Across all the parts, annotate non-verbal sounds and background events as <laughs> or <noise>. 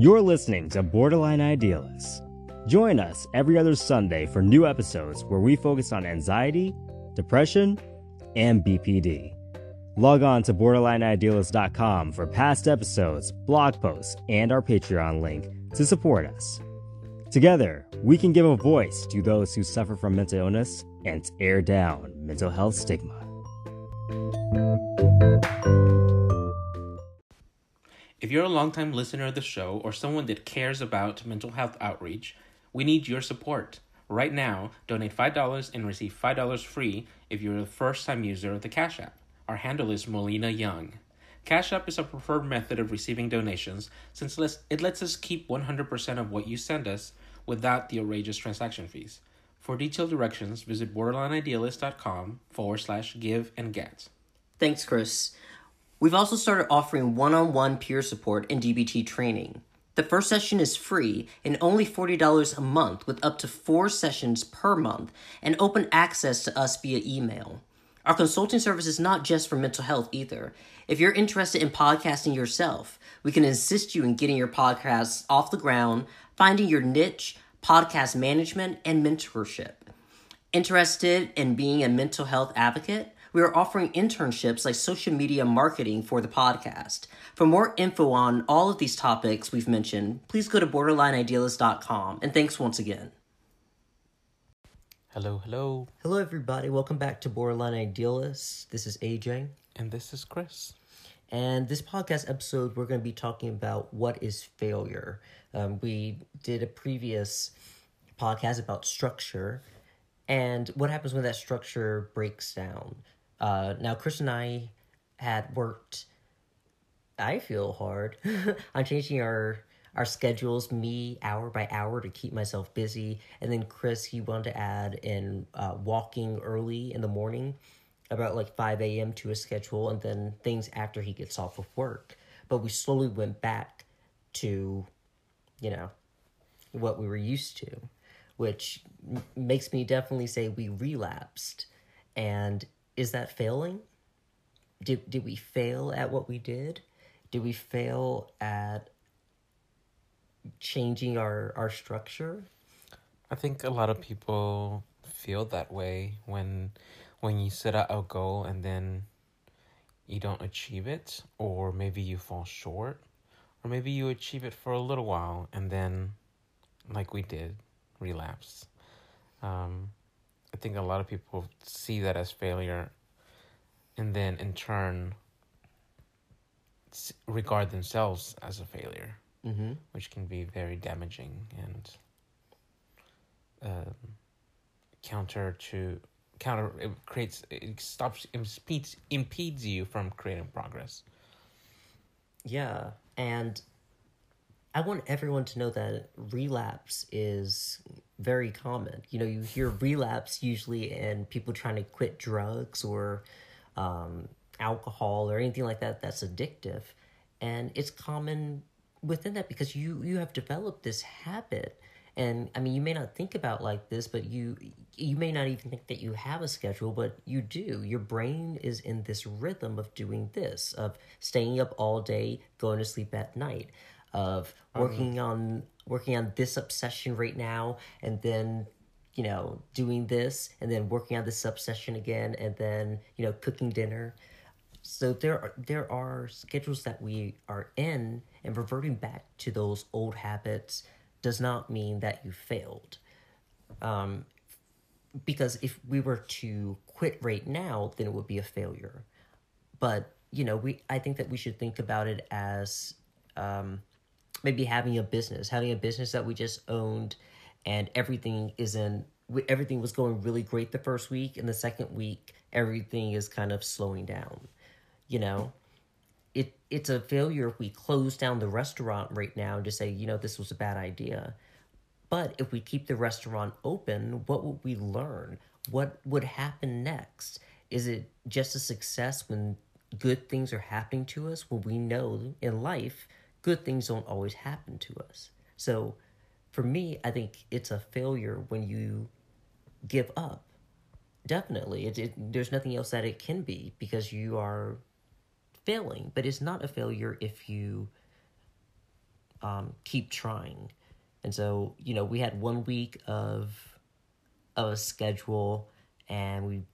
You're listening to Borderline Idealists. Join us every other Sunday for new episodes where we focus on anxiety, depression, and BPD. Log on to borderlineidealist.com for past episodes, blog posts, and our Patreon link to support us. Together, we can give a voice to those who suffer from mental illness and tear down mental health stigma. If you're a longtime listener of the show or someone that cares about mental health outreach, we need your support. Right now, donate $5 and receive $5 free if you're a first time user of the Cash App. Our handle is Molina Young. Cash App is a preferred method of receiving donations since it lets us keep 100% of what you send us without the outrageous transaction fees. For detailed directions, visit borderlineidealist.com forward slash give and get. Thanks, Chris. We've also started offering one on one peer support and DBT training. The first session is free and only $40 a month with up to four sessions per month and open access to us via email. Our consulting service is not just for mental health either. If you're interested in podcasting yourself, we can assist you in getting your podcasts off the ground, finding your niche, podcast management, and mentorship. Interested in being a mental health advocate? We are offering internships like social media marketing for the podcast. For more info on all of these topics we've mentioned, please go to borderlineidealist.com. And thanks once again. Hello, hello. Hello, everybody. Welcome back to Borderline Idealists. This is AJ. And this is Chris. And this podcast episode, we're going to be talking about what is failure. Um, we did a previous podcast about structure and what happens when that structure breaks down. Uh, now, Chris and I had worked. I feel hard <laughs> on changing our our schedules, me hour by hour to keep myself busy, and then Chris he wanted to add in uh, walking early in the morning, about like five a.m. to his schedule, and then things after he gets off of work. But we slowly went back to, you know, what we were used to, which m- makes me definitely say we relapsed, and is that failing? Did did we fail at what we did? Did we fail at changing our our structure? I think a lot of people feel that way when when you set out a goal and then you don't achieve it or maybe you fall short or maybe you achieve it for a little while and then like we did relapse um, I think a lot of people see that as failure and then in turn regard themselves as a failure, mm-hmm. which can be very damaging and um, counter to counter it creates it stops impedes impedes you from creating progress. Yeah, and I want everyone to know that relapse is very common. You know, you hear relapse usually in people trying to quit drugs or um, alcohol or anything like that that's addictive. And it's common within that because you you have developed this habit and i mean you may not think about like this but you you may not even think that you have a schedule but you do your brain is in this rhythm of doing this of staying up all day going to sleep at night of uh-huh. working on working on this obsession right now and then you know doing this and then working on this obsession again and then you know cooking dinner. So there are there are schedules that we are in and reverting back to those old habits does not mean that you failed. Um, because if we were to quit right now then it would be a failure. But you know we i think that we should think about it as um, maybe having a business, having a business that we just owned, and everything is in everything was going really great the first week, and the second week everything is kind of slowing down. You know, it it's a failure if we close down the restaurant right now and just say, you know, this was a bad idea. But if we keep the restaurant open, what would we learn? What would happen next? Is it just a success when good things are happening to us? When we know in life good things don't always happen to us. So for me, I think it's a failure when you give up. Definitely. It, it, there's nothing else that it can be because you are failing, but it's not a failure if you um, keep trying. And so, you know, we had one week of of a schedule and we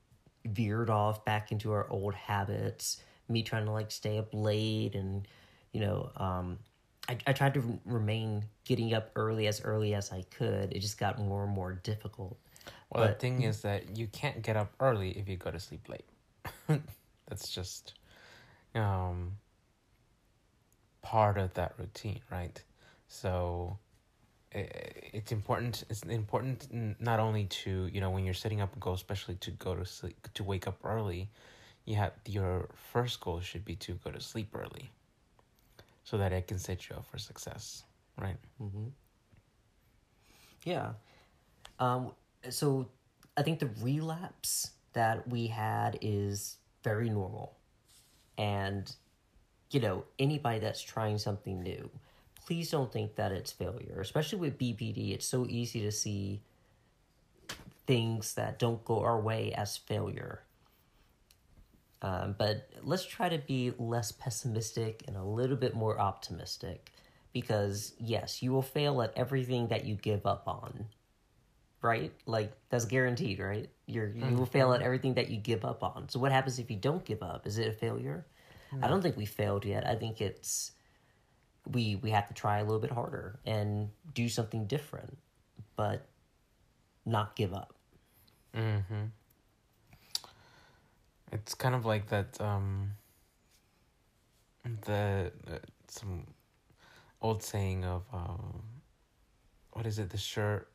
veered off back into our old habits. Me trying to like stay up late and, you know, um, I, I tried to remain getting up early as early as I could. It just got more and more difficult. Well, the thing is that you can't get up early if you go to sleep late. <laughs> That's just um part of that routine, right? So it's important it's important not only to, you know, when you're setting up a goal especially to go to sleep to wake up early, you have your first goal should be to go to sleep early. So that it can set you up for success, right? Yeah. Um, so I think the relapse that we had is very normal. And, you know, anybody that's trying something new, please don't think that it's failure. Especially with BPD, it's so easy to see things that don't go our way as failure. Um, but let's try to be less pessimistic and a little bit more optimistic. Because, yes, you will fail at everything that you give up on. Right? Like, that's guaranteed, right? You're, you will fail at everything that you give up on. So, what happens if you don't give up? Is it a failure? I don't think we failed yet. I think it's. We, we have to try a little bit harder and do something different, but not give up. Mm-hmm. It's kind of like that. Um, the uh, some old saying of um, what is it? The shirt.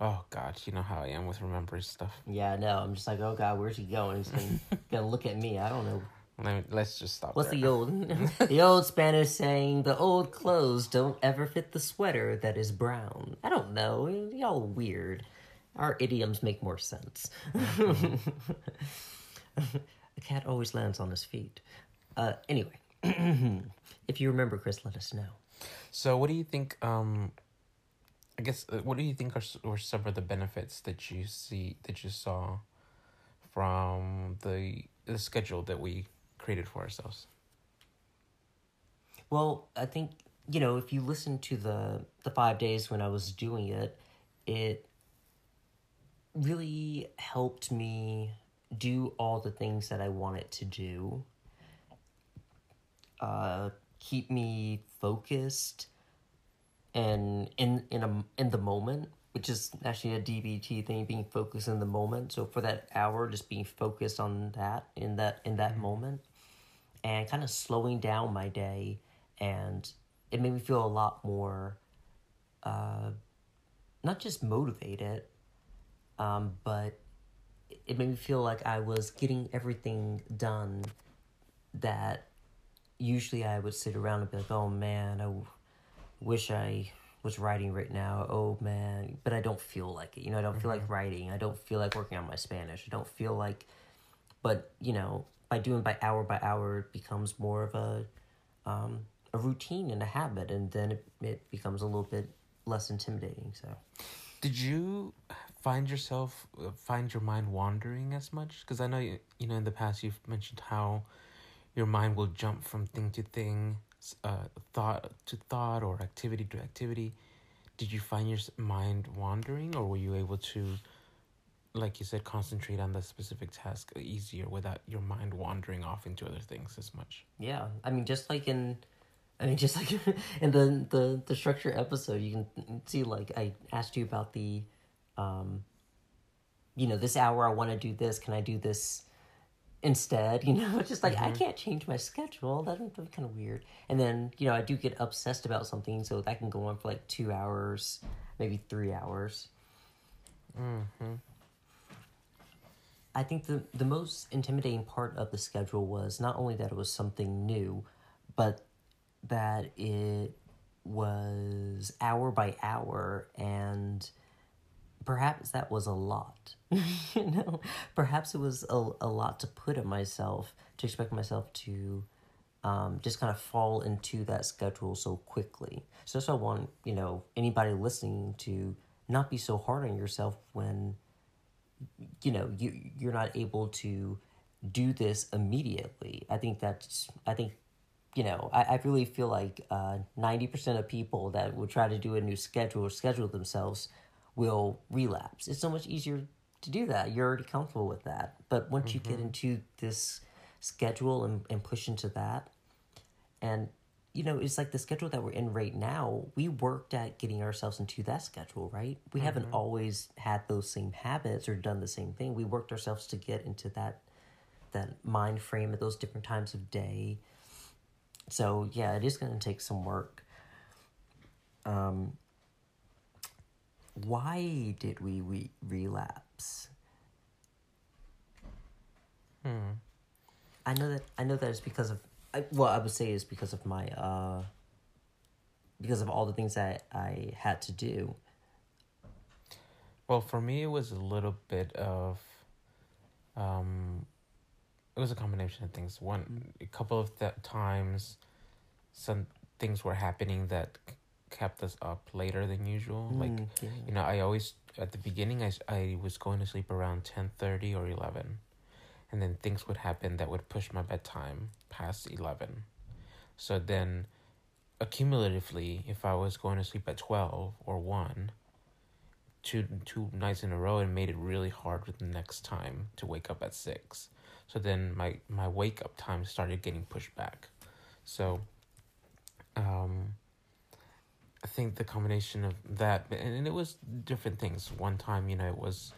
Oh God, you know how I am with remembering stuff. Yeah, no, I'm just like, oh god, where's he going? He's gonna, <laughs> gonna look at me. I don't know. Let me, let's just stop. What's there. the old, <laughs> the old Spanish saying? The old clothes don't ever fit the sweater that is brown. I don't know. Y'all weird. Our idioms make more sense. <laughs> A cat always lands on his feet. Uh, anyway, <clears throat> if you remember, Chris, let us know. So, what do you think? Um, I guess uh, what do you think are were some of the benefits that you see that you saw from the the schedule that we created for ourselves? Well, I think you know if you listen to the the five days when I was doing it, it really helped me do all the things that I wanted to do. Uh, keep me focused and in in a in the moment, which is actually a DBT thing, being focused in the moment. So for that hour, just being focused on that in that in that moment and kind of slowing down my day and it made me feel a lot more uh, not just motivated um, but it made me feel like i was getting everything done that usually i would sit around and be like oh man I wish i was writing right now. Oh man. But i don't feel like it. You know i don't feel like writing. I don't feel like working on my spanish. I don't feel like but you know by doing by hour by hour it becomes more of a um, a routine and a habit. And then it, it becomes a little bit less intimidating so. Did you find yourself uh, find your mind wandering as much? Because I know you, you know in the past you've mentioned how your mind will jump from thing to thing, uh, thought to thought, or activity to activity. Did you find your mind wandering, or were you able to, like you said, concentrate on the specific task easier without your mind wandering off into other things as much? yeah i mean just like in i mean <laughs> just like in the the the structure episode you can see like i asked you about the um you know this hour i want to do this can i do this instead? <laughs> You know it's just like i can't change my schedule that would be kind of weird. And then you know i do get obsessed about something so that can go on for like two hours maybe three hours. I think the the most intimidating part of the schedule was not only that it was something new, but that it was hour by hour and perhaps that was a lot. <laughs> you know, perhaps it was a, a lot to put on myself to expect myself to um, just kind of fall into that schedule so quickly. So that's why I want, you know, anybody listening to not be so hard on yourself when you know you you're not able to do this immediately i think that's i think you know, I, I really feel like uh, 90% of people that would try to do a new schedule or schedule themselves will relapse. It's so much easier to do that. You're already comfortable with that. But once you get into this schedule and, and push into that, and you know, it's like the schedule that we're in right now, we worked at getting ourselves into that schedule, right? We haven't always had those same habits or done the same thing. We worked ourselves to get into that that mind frame at those different times of day. So yeah, it is going to take some work. Um, why did we re- relapse? Hmm. I know that I know that it's because of I, well, I would say it's because of my uh because of all the things that I had to do. Well, for me, it was a little bit of, um, it was a combination of things. One, a couple of th- times, some things were happening that kept us up later than usual. Like, Mm, yeah. you know, I always at the beginning, I, I was going to sleep around ten thirty or eleven, and then things would happen that would push my bedtime past eleven. So then, accumulatively, if I was going to sleep at twelve or one, two two nights in a row, it made it really hard with the next time to wake up at six. So then my my wake up time started getting pushed back. So, um, I think the combination of that and, it was different things. One time, you know, it was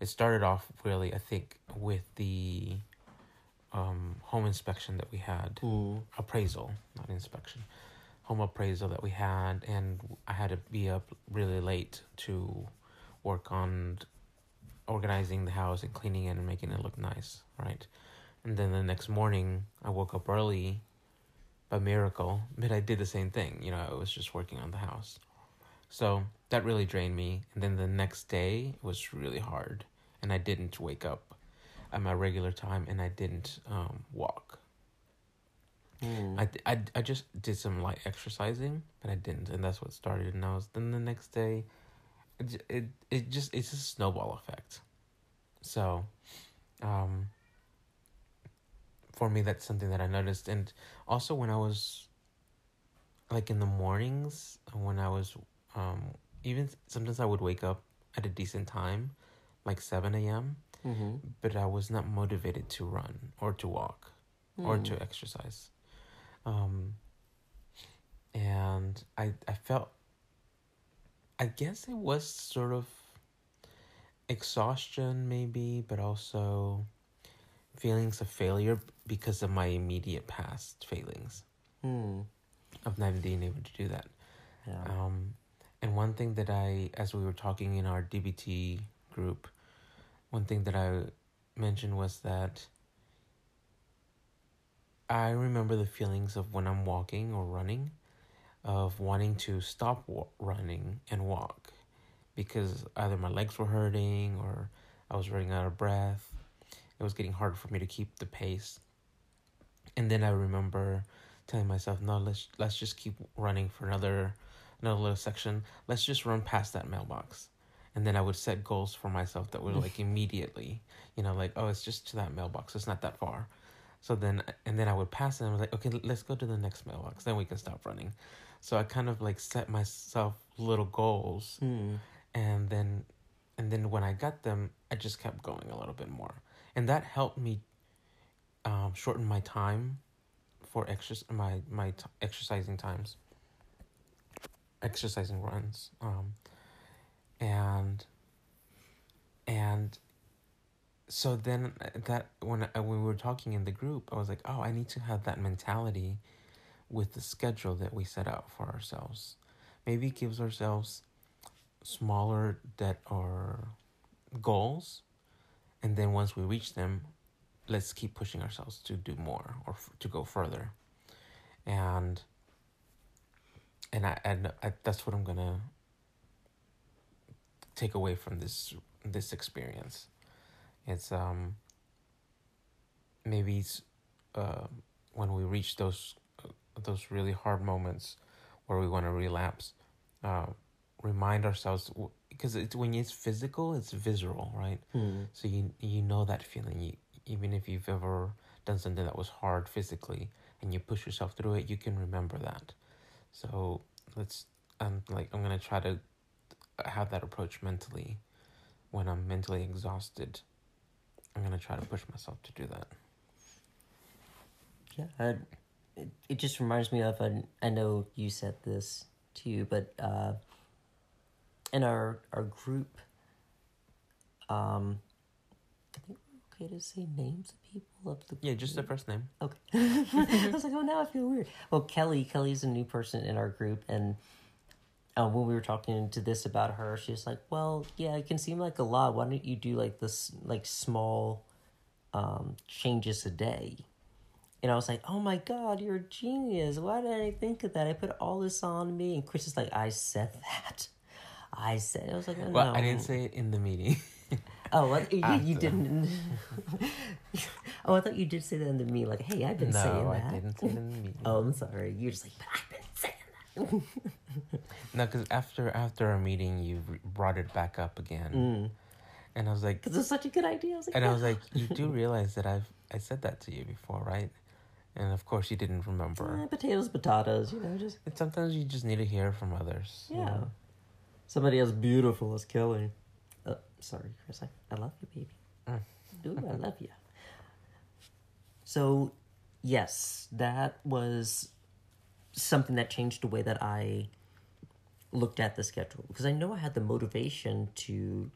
it started off really I think with the um home inspection that we had Mm. appraisal, not inspection, home appraisal that we had, and I had to be up really late to work on organizing the house and cleaning it and making it look nice, right? And then the next morning, I woke up early by miracle, but I did the same thing. You know, I was just working on the house. So that really drained me. And then the next day was really hard, and I didn't wake up at my regular time, and I didn't um, walk. Mm. I, I, I just did some light exercising, but I didn't, and that's what started. And I was then the next day, it it it just it's a snowball effect. So, um, for me, that's something that I noticed, and also when I was, like in the mornings, when I was, um, even sometimes I would wake up at a decent time, like seven a.m., Mm-hmm. but I was not motivated to run or to walk or Mm. to exercise. Um, and I I felt I guess it was sort of exhaustion maybe, but also feelings of failure because of my immediate past failings Mm. of not being able to do that. Yeah. Um, and one thing that I, as we were talking in our DBT group, one thing that I mentioned was that I remember the feelings of when I'm walking or running, of wanting to stop wa- running and walk because either my legs were hurting or I was running out of breath. It was getting hard for me to keep the pace. And then I remember telling myself, no, let's let's just keep running for another another little section. Let's just run past that mailbox. And then I would set goals for myself that were like <laughs> immediately, you know, like, oh, it's just to that mailbox. It's not that far. So then, and then I would pass it and I was like, okay, let's go to the next mailbox. Then we can stop running. So I kind of like set myself little goals Mm. and then and then when i got them i just kept going a little bit more and that helped me um, shorten my time for exercise my my t- exercising times exercising runs um, and and so then uh, that when I, when we were talking in the group i was like oh i need to have that mentality with the schedule that we set out for ourselves. Maybe gives ourselves smaller that or goals and then once we reach them let's keep pushing ourselves to do more or f- to go further. And and I, and I that's what i'm gonna take away from this this experience. It's um maybe it's, uh, when we reach those uh, those really hard moments where we want to relapse uh, remind ourselves because it's when it's physical it's visceral right Mm. so you you know that feeling you, even if you've ever done something that was hard physically and you push yourself through it, you can remember that. So let's I'm like I'm gonna try to have that approach mentally when I'm mentally exhausted. I'm gonna try to push myself to do that. Yeah, I, it, it just reminds me of, I, I know you said this too, but uh, in our, our group, um, I think we're okay to say names of people of the Yeah, just the first name. Okay. <laughs> I was like, oh, now I feel weird. Well, Kelly, Kelly's a new person in our group, and uh, when we were talking to this about her, she was like, well, yeah, it can seem like a lot. Why don't you do like this, like small um, changes a day? And I was like, oh my God, you're a genius. Why did I think of that? I put all this on me. And Chris is like, I said that. I said, I was like, Well, no. I didn't say it in the meeting. <laughs> Oh, what? You, you didn't. <laughs> oh, I thought you did say that to me. Like, hey, I've been saying that. no. I didn't say it in the <laughs> meeting. Oh, I'm sorry. You're just like, but I've been saying that. No, because after after our meeting, you brought it back up again, and I was like, Because it's such a good idea. I was like, and I was like, you do realize that I've I said that to you before, right? And of course, you didn't Eh, remember. potatoes, potatoes. You know, just And sometimes you just need to hear from others. you yeah. know? Somebody as beautiful as Kelly. Uh, sorry, Chris. I, I love you, baby. Mm. Ooh, I love you. So, yes, that was something that changed the way that I looked at the schedule because I know I had the motivation to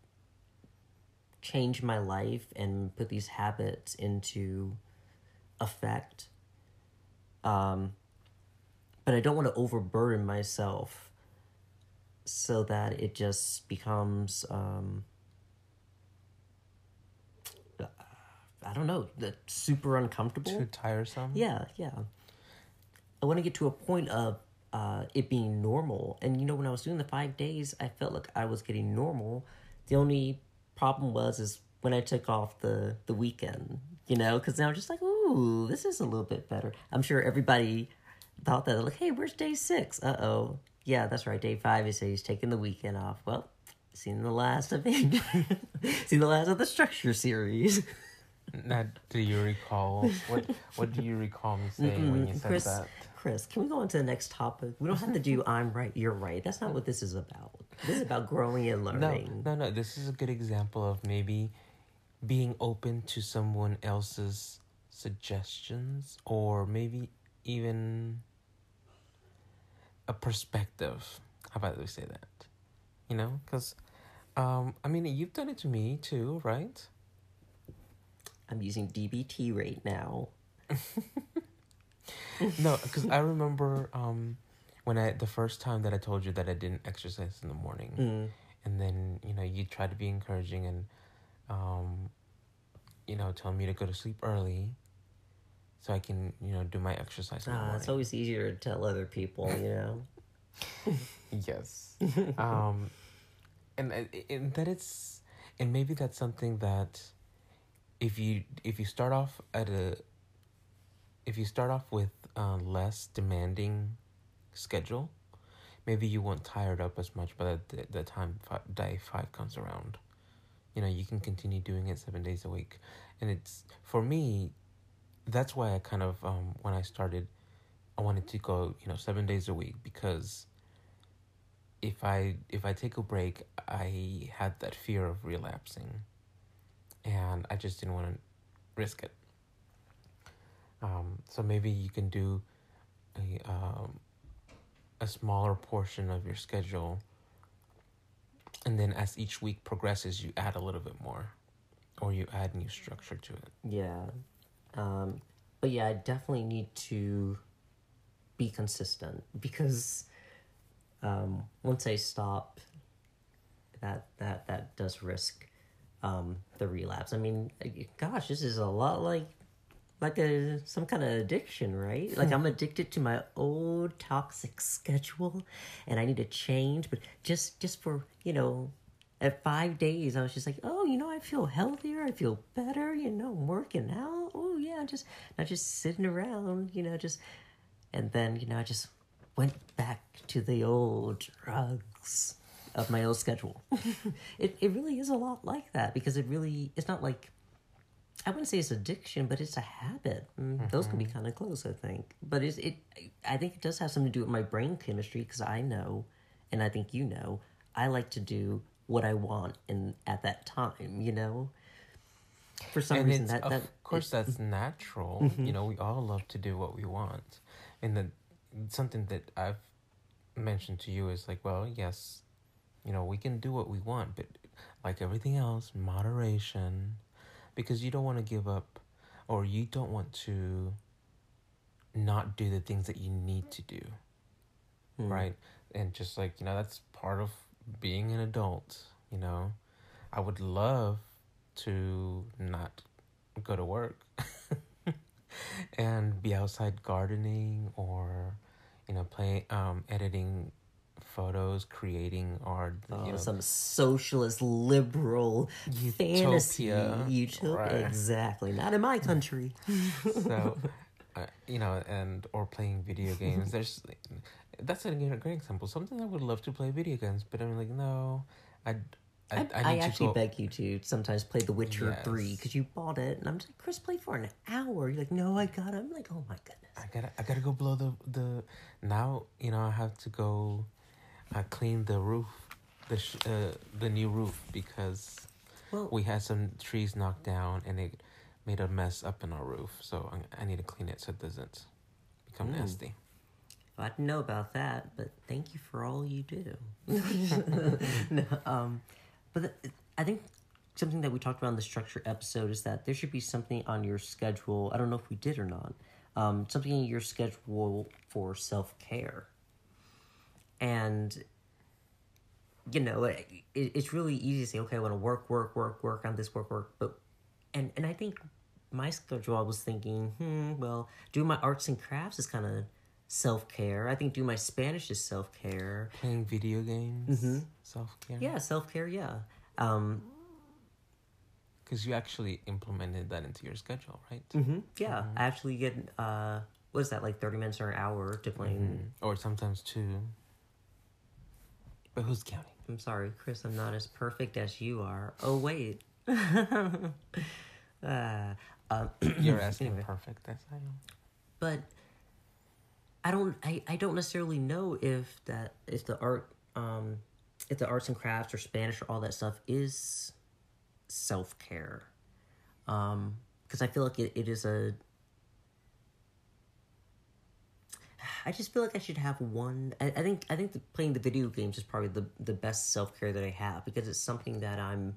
change my life and put these habits into effect. Um, but I don't want to overburden myself so that it just becomes um, I don't know, the super uncomfortable. Too tiresome. Yeah, yeah. I want to get to a point of uh, it being normal. And you know, when I was doing the five days, I felt like I was getting normal. The only problem was is when I took off the the weekend. You know, because now I'm just like, ooh, this is a little bit better. I'm sure everybody thought that like, hey, where's day six? Uh oh. Yeah, that's right. Day five is he's taking the weekend off. Well, seen the last of it. <laughs> seen the last of the structure series. <laughs> Now, do you recall what? What do you recall me saying when you said Chris, that? Chris, can we go on to the next topic? We don't have to do <laughs> I'm right, you're right. That's not what this is about. This is about growing and learning. No, no, no. This is a good example of maybe being open to someone else's suggestions, or maybe even a perspective. How about we say that? You know, because um, I mean, you've done it to me too, right? I'm using DBT right now. <laughs> No, because I remember um, when I the first time that I told you that I didn't exercise in the morning, Mm. and then you know you tried to be encouraging and um, you know tell me to go to sleep early, so I can you know do my exercise Ah, it's always easier to tell other people, you know? <laughs> yes, um, and and that it's and maybe that's something that if you if you start off at a if you start off with a less demanding schedule, maybe you won't tired up as much by the the time fi day five comes around. You know, you can continue doing it seven days a week, and it's for me. That's why I kind of um when I started, I wanted to go you know seven days a week because. If I if I take a break, I had that fear of relapsing, and I just didn't want to risk it. Um, so maybe you can do a um, a smaller portion of your schedule, and then as each week progresses, you add a little bit more, or you add new structure to it. Yeah. Um, but yeah, I definitely need to be consistent because um, once I stop, that that that does risk um, the relapse. I mean, gosh, this is a lot like like a some kind of addiction, right? Like I'm addicted to my old toxic schedule, and I need to change. But just just for you know, at five days, I was just like, oh, you know, I feel healthier. I feel better. You know, I'm working out. Oh yeah, just not just sitting around. You know, just and then you know, I just went back to the old drugs of my old schedule. <laughs> it it really is a lot like that because it really it's not like I wouldn't say it's addiction, but it's a habit. Mm, Those can be kind of close, I think. But it's, it, I think it does have something to do with my brain chemistry because I know, and I think you know, I like to do what I want in at that time. You know, for some and reason it's, that of that course that's natural. Mm-hmm. You know we all love to do what we want. And then something that i've mentioned to you is like well yes you know we can do what we want but like everything else moderation because you don't want to give up or you don't want to not do the things that you need to do hmm. right? And just like you know that's part of being an adult you know i would love to not go to work <laughs> and be outside gardening or you know play um editing photos creating art Oh, you know, some socialist liberal fantasy Utopia, utopia. right. Exactly. Not in my country. <laughs> so <laughs> uh, you know and or playing video games there's that's a great example something i would love to play video games but i'm like no i i, I, I, actually go- beg you to sometimes play The Witcher 3 because you bought it. And I'm just like, Chris, play for an hour. You're like, no, I got it. I'm like, oh my goodness. I gotta I gotta go blow the the now you know I have to go uh, clean the roof the sh- uh, the new roof because Well, we had some trees knocked down and it made a mess up in our roof so I, I need to clean it so it doesn't become Mm. nasty. I didn't know about that, but thank you for all you do. <laughs> <laughs> no, um, but I think something that we talked about in the structure episode is that there should be something on your schedule. I don't know if we did or not. Um, something in your schedule for self care, and you know, it, it, it's really easy to say, okay, I want to work, work, work, work on this, work, work, but and and I think my schedule, I was thinking, hmm, well, doing my arts and crafts is kind of self care. I think do my Spanish is self care. Playing video games, self care. Yeah, self care. Yeah. Um, because you actually implemented that into your schedule, right? mhm, yeah. I actually get uh, what is that like thirty minutes or an hour to play? Or sometimes two. But who's counting? I'm sorry, Chris. I'm not as perfect as you are. Oh wait. <laughs> uh, um, You're <clears throat> asking Anyway. perfect. as I am. but I don't I, I don't necessarily know if that if the art um if the arts and crafts or Spanish or all that stuff is self care. Um because I feel like it, it is a I just feel like I should have one. I, I think I think the, playing the video games is probably the the best self care that I have because it's something that I'm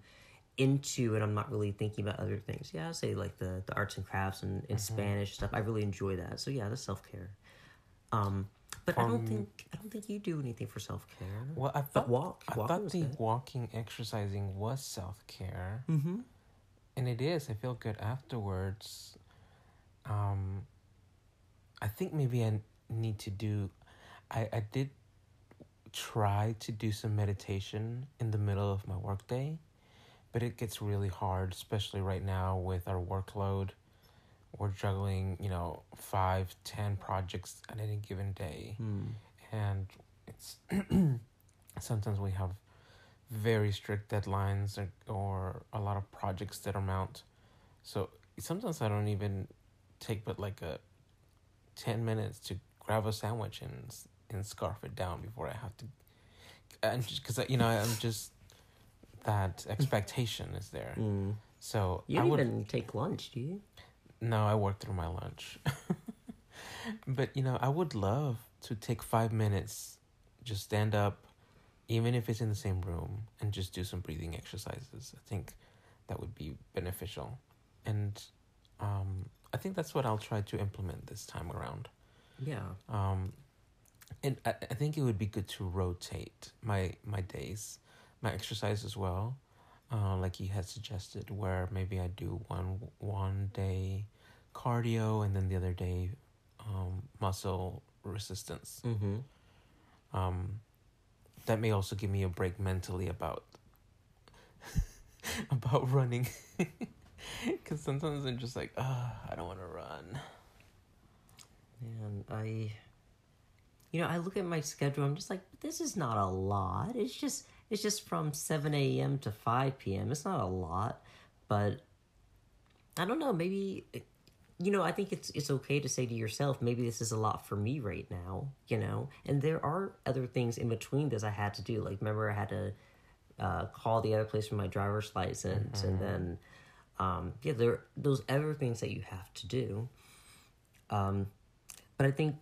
into and I'm not really thinking about other things. Yeah, I'll say like the, the arts and crafts and, and Spanish stuff. I really enjoy that. So yeah, that's self care. Um, but I don't Um, think I don't think you do anything for self care. Well, I But thought walk, I walking thought the good. walking, exercising was self care, Mm-hmm. and it is. I feel good afterwards. Um, I think maybe I need to do. I I did try to do some meditation in the middle of my workday, but it gets really hard, especially right now with our workload. We're juggling, you know, five, ten projects at any given day Hmm. and it's <clears throat> sometimes we have very strict deadlines or, or a lot of projects that amount so sometimes i don't even take but like a 10 minutes to grab a sandwich and and scarf it down before i have to and because you know i'm <laughs> just that expectation is there Mm. so You i don't would even take lunch, do you? No, I work through my lunch. <laughs> but you know, I would love to take five minutes, just stand up, even if it's in the same room, and just do some breathing exercises. I think that would be beneficial, and um, I think that's what I'll try to implement this time around. Yeah. Um, and I, I think it would be good to rotate my my days, my exercise as well, uh, like you had suggested, where maybe I do one one day cardio and then the other day um, muscle resistance. Mm-hmm. Um, that may also give me a break mentally about <laughs> about running, <laughs> because sometimes I'm just like, ah, I don't want to run. And I, you know, I look at my schedule. I'm just like, this is not a lot. It's just, it's just from seven a.m. to five p.m. It's not a lot, but I don't know. Maybe you know. I think it's it's okay to say to yourself, maybe this is a lot for me right now. You know, and there are other things in between this I had to do. Like remember, I had to uh, call the other place for my driver's license, and then um, yeah, there those other things that you have to do. Um, but I think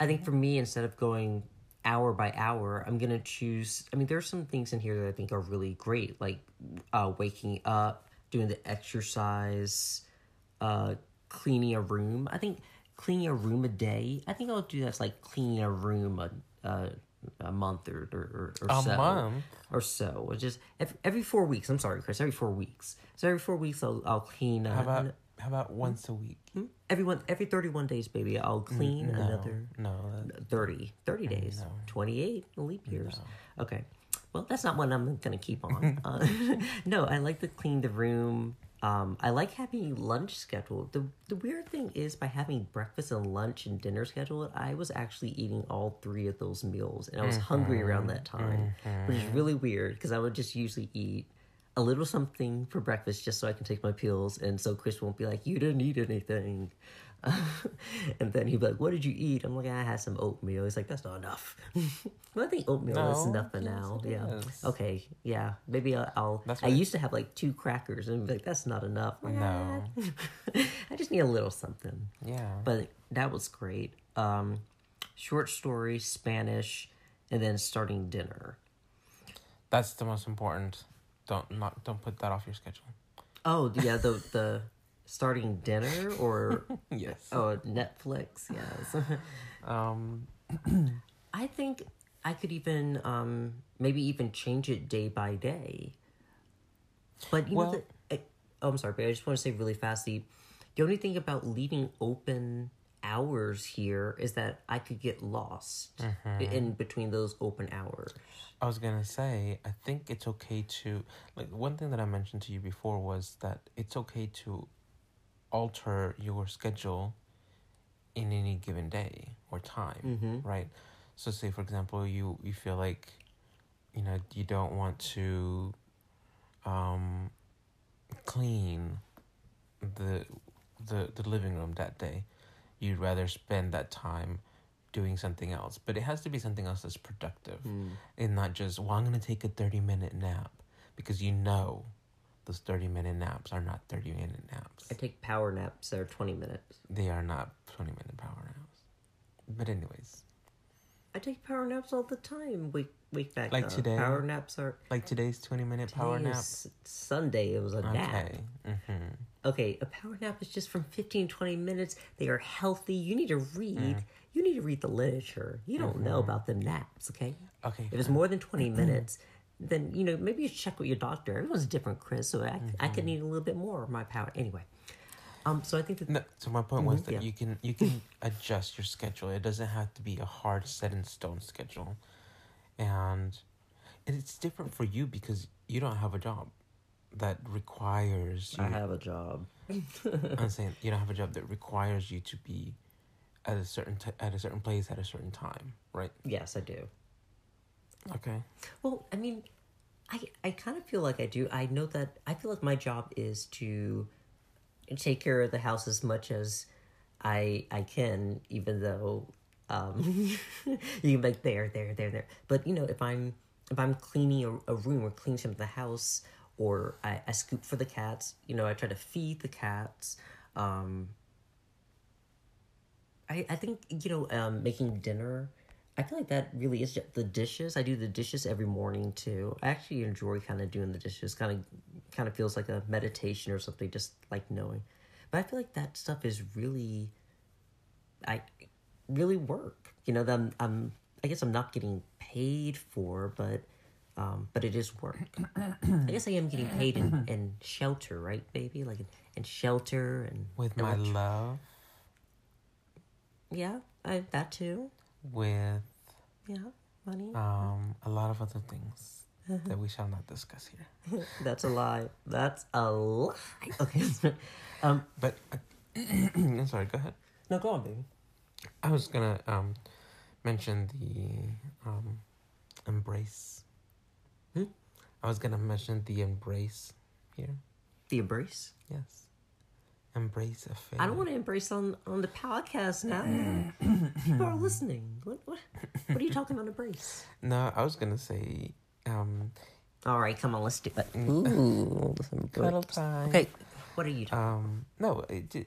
I think for me, instead of going hour by hour, I'm gonna choose. I mean, there's some things in here that I think are really great, like uh, waking up, doing the exercise, uh, cleaning a room. I think cleaning a room a day. I think I'll do that's like cleaning a room a a, a month or or, or, A so month? or so. It's just every, every four weeks. I'm sorry, Chris. Every four weeks. So every four weeks, I'll I'll clean. Uh, How about how about once a week? everyone every 31 days, baby? I'll clean No, another. no. 30 30 days 28 leap years okay well that's not what i'm gonna keep on <laughs> uh, <laughs> no i like to clean the room um, I like having lunch scheduled. The the weird thing is by having breakfast and lunch and dinner scheduled, I was actually eating all three of those meals, and I was hungry around that time, which is really weird because I would just usually eat a little something for breakfast just so I can take my pills, and so Chris won't be like, "You didn't eat anything," <laughs> and then he'd be like, "What did you eat?" I'm like, "I had some oatmeal." He's like, "That's not enough." <laughs> well, I think oatmeal is No, enough for yes, now. Yeah. is. Okay. Yeah. Maybe I'll. I'll I used to have like two crackers and be like, "That's not enough." Like, No. <laughs> I just need a little something. Yeah. But that was great. Um, short story, Spanish, and then starting dinner. That's the most important. Don't not don't put that off your schedule. Oh yeah, the the starting dinner or <laughs> Yes. oh Netflix. Yes. Um. <clears throat> I think I could even um maybe even change it day by day. But you Well- know the, I, oh I'm sorry, but I just want to say really fast the the only thing about leaving open hours here is that I could get lost Mm-hmm. in between those open hours. I was gonna say, I think it's okay to like one thing that I mentioned to you before was that it's okay to alter your schedule in any given day or time, right? So, say for example, you you feel like, you know, you don't want to, um, clean the the the living room that day. You'd rather spend that time doing something else, but it has to be something else that's productive and not just, well, I'm going to take a 30 minute nap because you know those 30 minute naps are not 30 minute naps. I take power naps that are twenty minutes. They are not 20 minute power naps. But, anyways, I take power naps all the time. Wake wake back Like up. today? Power naps are like today's 20 minute power nap. Sunday. It was a nap. Okay. Mm-hmm. Okay, a power nap is just from 15, 20 minutes. They are healthy. You need to read. Mm. You need to read the literature. You don't know Mm-hmm. about the naps, okay? Okay. If it's more than 20 minutes, then, you know, maybe you check with your doctor. Everyone's different, Chris, so I, I Mm-hmm. could need a little bit more of my power. Anyway, um, so I think that No, so my point was Mhm, that yeah. you can you can <laughs> adjust your schedule. It doesn't have to be a hard set in stone schedule, and it's different for you because you don't have a job that requires you. I have a job. <laughs> I'm saying you don't have a job that requires you to be at a certain t- at a certain place at a certain time, right? Yes, I do. Okay. Well, I mean, I I kind of feel like I do. I know that I feel like my job is to take care of the house as much as I I can, even though um <laughs> you can like there, there, there, there. But you know, if I'm if I'm cleaning a, a room or cleaning some of the house, or I, I scoop for the cats, you know, I try to feed the cats. Um, I, I think you know um, making dinner i feel like that really is the dishes. I do the dishes every morning too. I actually enjoy kind of doing the dishes. Kind of kind of feels like a meditation or something just like knowing. But i feel like that stuff is really i really work. You know that I'm, I'm i guess i'm not getting paid for but um, but it is work. I guess I am getting <clears throat> paid in, in shelter, right, baby? Like in, in shelter and With my what- love, yeah, I, that too. with Yeah, money. um a lot of other things that we shall not discuss here. <laughs> That's a lie. That's a lie. <laughs> Okay. <laughs> um, But uh, <clears throat> I'm sorry. Go ahead. no, go on, baby. I was gonna um mention the um embrace. Hmm? I was gonna mention the embrace here. The embrace. Yes. Embrace a failure. I don't want to embrace on on the podcast now. <coughs> People are listening. What what what are you talking about embrace? No, I was gonna say, um, All right, come on, let's do it. Ooh, cuddle time. Okay, what are you talking? Um, no, it, did-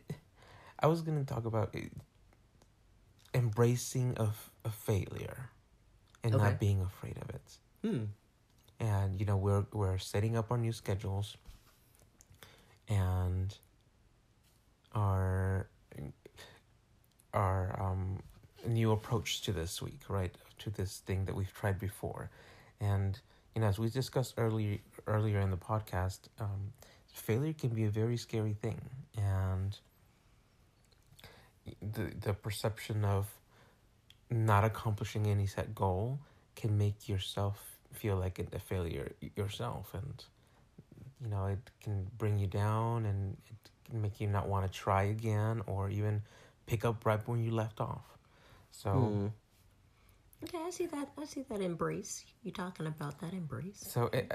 I was gonna talk about it, embracing of a failure, and Okay. not being afraid of it. Hmm. And you know, we're we're setting up our new schedules, and our our um new approach to this week, right? To this thing that we've tried before, and you know, as we discussed earlier earlier in the podcast, um, failure can be a very scary thing, and the the perception of not accomplishing any set goal can make yourself feel like a failure yourself and you know it can bring you down and it can make you not want to try again or even pick up right when you left off so Hmm. Okay, I see that. I see that embrace. You talking about that embrace? so <laughs> it,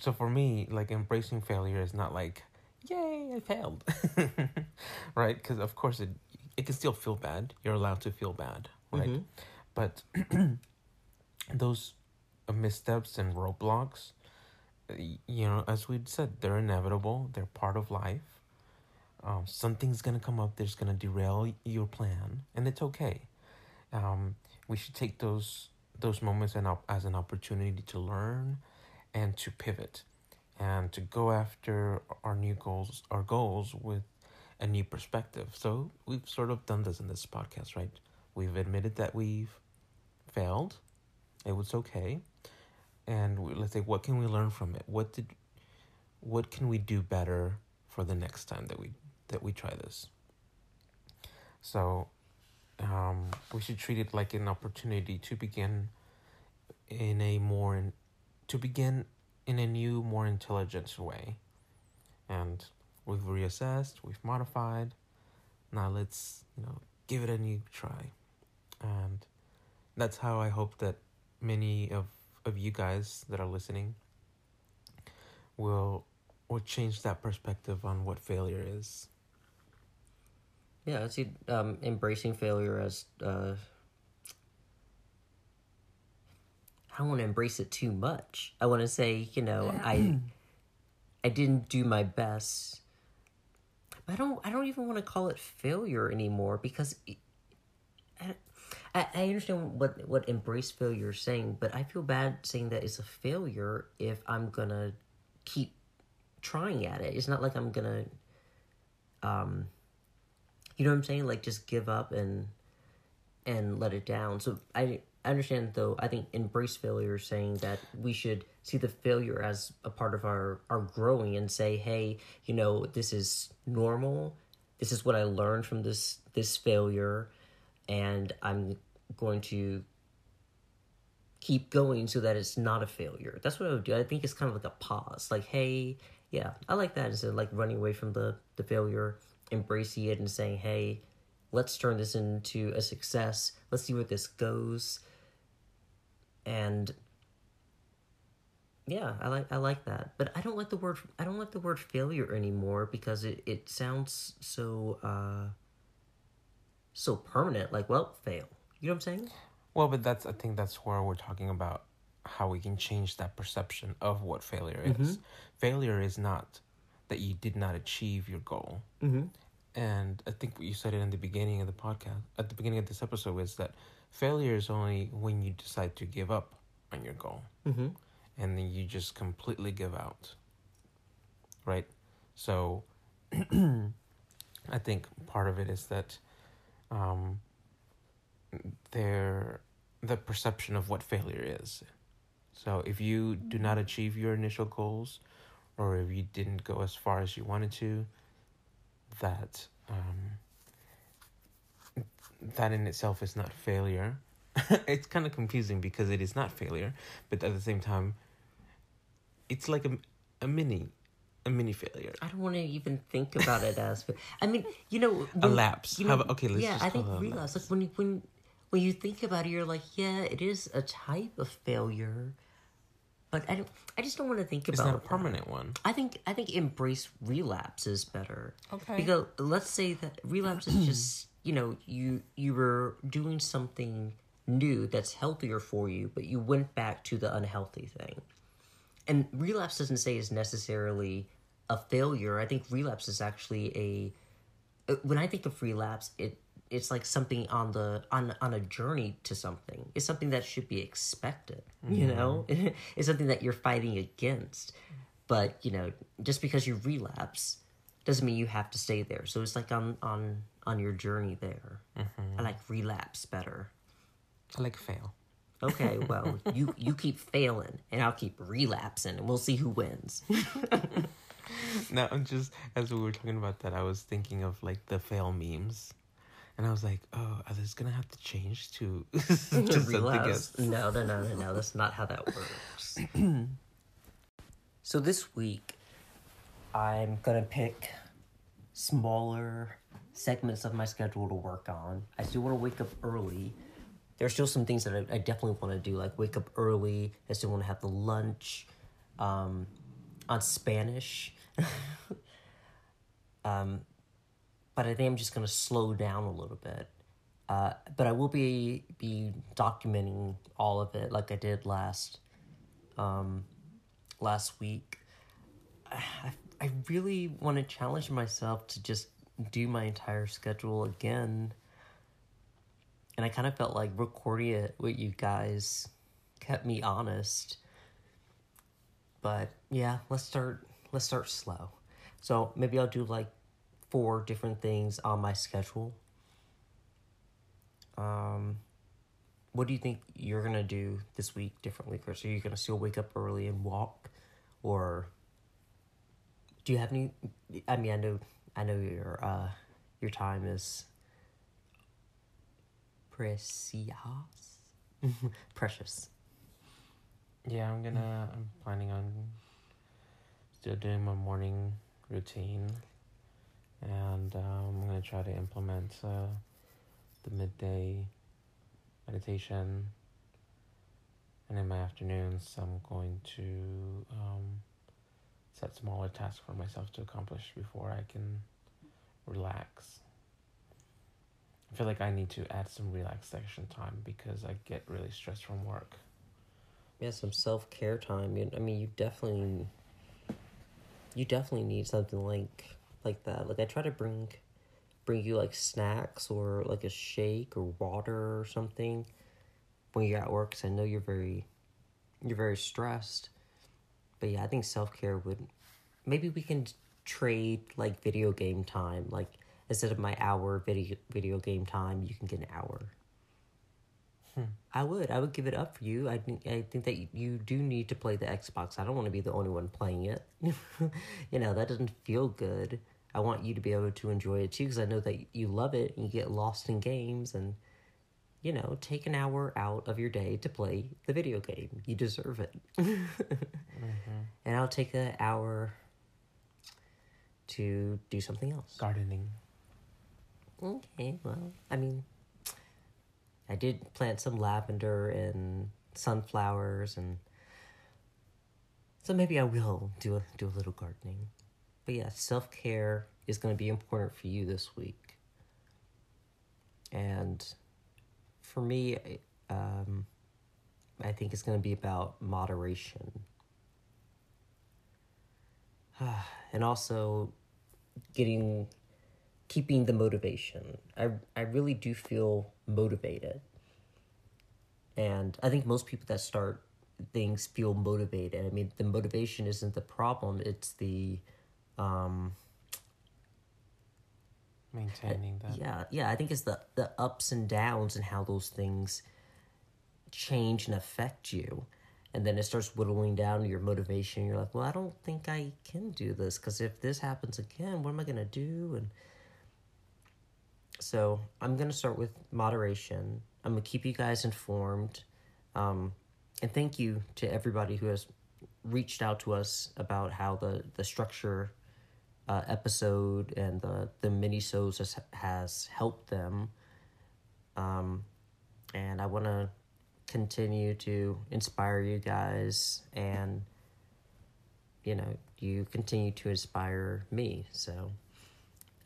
so for me like embracing failure is not like yay i failed <laughs> right because of course it it can still feel bad you're allowed to feel bad right Mhm. but <clears throat> those missteps and roadblocks you know as we said they're inevitable they're part of life. Um, something's gonna come up that's gonna derail your plan and it's okay. Um, we should take those those moments and op- as an opportunity to learn and to pivot and to go after our new goals our goals with a new perspective. So we've sort of done this in this podcast right? We've admitted that we've failed it was okay. And we, let's say what can we learn from it? What did what can we do better for the next time that we that we try this? So um, we should treat it like an opportunity to begin in a more in, to begin in a new more intelligent way. And we've reassessed we've modified. Now let's you know give it a new try. And that's how i hope that many of of you guys that are listening will will change that perspective on what failure is Yeah, I see um, embracing failure as uh, I don't want to embrace it too much. I want to say, you know, I I didn't do my best. I don't I don't even want to call it failure anymore because it, I, I understand what what embrace failure is saying, but I feel bad saying that it's a failure if I'm gonna keep trying at it. It's not like I'm gonna um you know what I'm saying? Like just give up and and let it down. So I I understand though. I think embrace failure is saying that we should see the failure as a part of our our growing and say, hey, you know, this is normal. This is what I learned from this this failure, and I'm going to keep going so that it's not a failure. That's what I would do. I think it's kind of like a pause. Like, hey, yeah, I like that instead of like running away from the the failure, embracing it and saying, hey, let's turn this into a success. Let's see where this goes. And yeah, I like I like that. But I don't like the word I don't like the word failure anymore because it, it sounds so uh so permanent. Like, well, fail. You know what I'm saying? Well, but that's I think that's where we're talking about how we can change that perception of what failure is. Failure is not that you did not achieve your goal. Mm-hmm. And I think what you said it in the beginning of the podcast, at the beginning of this episode, is that failure is only when you decide to give up on your goal, Mm-hmm. and then you just completely give out. Right, so <clears throat> I think part of it is that um, there the perception of what failure is. So if you do not achieve your initial goals, or if you didn't go as far as you wanted to, that um, that in itself is not failure. <laughs> it's kind of confusing because it is not failure, but at the same time, it's like a, a mini a mini failure. I don't want to even think about it as. I mean, you know, A lapse. You How know, about- okay, let's yeah, just I think it relapse. Like when you when when you think about it, you're like, yeah, it is a type of failure, but I don't, I just don't want to think It's about not a that. permanent one. I think I think embrace relapse is better. Okay. Because let's say that relapse is just you know you you were doing something new that's healthier for you, but you went back to the unhealthy thing. And relapse doesn't say is necessarily a failure. I think relapse is actually a uh, when I think of relapse, it it's like something on the on on a journey to something. It's something that should be expected. You know, <laughs> it's something that you're fighting against. But you know, just because you relapse doesn't mean you have to stay there. So it's like on on on your journey there. I like relapse better. I like fail. Okay, <laughs> well, you you keep failing, and I'll keep relapsing, and we'll see who wins. <laughs> <laughs> No, I'm just as we were talking about that, I was thinking of like the fail memes, and I was like, oh, are this gonna have to change to, <laughs> <laughs> to something else? No, no, no, no, no. That's not how that works. <clears throat> so this week, I'm gonna pick smaller segments of my schedule to work on. I still want to wake up early. There's still some things that I, I definitely want to do, like wake up early. I still want to have the lunch um, on Spanish. <laughs> um, but I think I'm just gonna slow down a little bit. Uh, but I will be be documenting all of it like I did last um, last week. I, I really want to challenge myself to just do my entire schedule again. And I kind of felt like recording it with you guys kept me honest. But yeah, let's start let's start slow. So maybe I'll do like four different things on my schedule. Um what do you think you're gonna do this week differently, Chris? Are you gonna still wake up early and walk? Or do you have any I mean I know I know your uh your time is precious <laughs> precious. Yeah, I'm gonna. I'm planning on still doing my morning routine, and um, I'm gonna try to implement uh, the midday meditation. And in my afternoons, I'm going to um, set smaller tasks for myself to accomplish before I can relax. I feel like I need to add some relaxation time because I get really stressed from work. Yeah, some self care time. I mean, you definitely, you definitely need something like like that. Like I try to bring, bring you like snacks or like a shake or water or something when you're at work. Cause I know you're very, you're very stressed. But yeah, I think self care would, maybe we can trade like video game time. Like instead of my hour video video game time, you can get an hour. Hmm. I would. I would give it up for you. I think. I think that you do need to play the Xbox. I don't want to be the only one playing it. <laughs> you know that doesn't feel good. I want you to be able to enjoy it too, because I know that you love it and you get lost in games and. You know, take an hour out of your day to play the video game. You deserve it. <laughs> Mm-hmm. And I'll take an hour to do something else. Gardening. Okay, well, I mean, I did plant some lavender and sunflowers, and so maybe I will do a do a little gardening. But yeah, self care is going to be important for you this week, and for me, um, I think it's going to be about moderation, <sighs> and also getting keeping the motivation. I I really do feel motivated. And I think most people that start things feel motivated. I mean, the motivation isn't the problem, it's the um Maintaining that. yeah, yeah, I think it's the the ups and downs and how those things change and affect you. And then it starts whittling down your motivation. You're like, well, I don't think I can do this because if this happens again, what am I going to do? And so I'm going to start with moderation. I'm going to keep you guys informed. Um, and thank you to everybody who has reached out to us about how the, the structure uh, episode and the, the mini shows has, has helped them. Um, and I want to continue to inspire you guys and you know, you continue to inspire me. So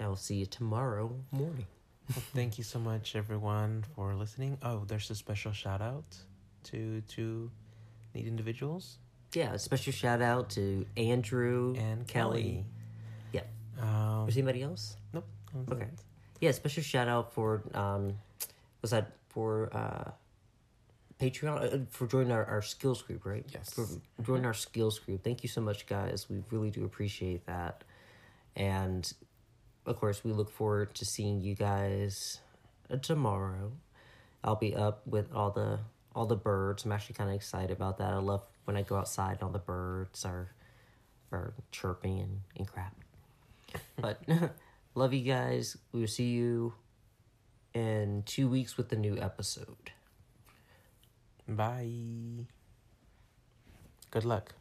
I will see you tomorrow morning. Well, thank you so much, everyone, for listening. Oh, there's a special shout out to two neat individuals Yeah, a special shout out to Andrew and Kelly. Kelly. Yeah. Um, Was anybody else? nope. Okay. Yeah, special shout out for um was that for uh Patreon uh, for joining our, our skills group, right? Yes. For joining our skills group. Thank you so much guys. We really do appreciate that. And of course, we look forward to seeing you guys uh, tomorrow. I'll be up with all the all the birds. I'm actually kind of excited about that. I love when I go outside and all the birds are are chirping and, and crap. But <laughs> love you guys. We will see you in two weeks with the new episode. Bye. Good luck.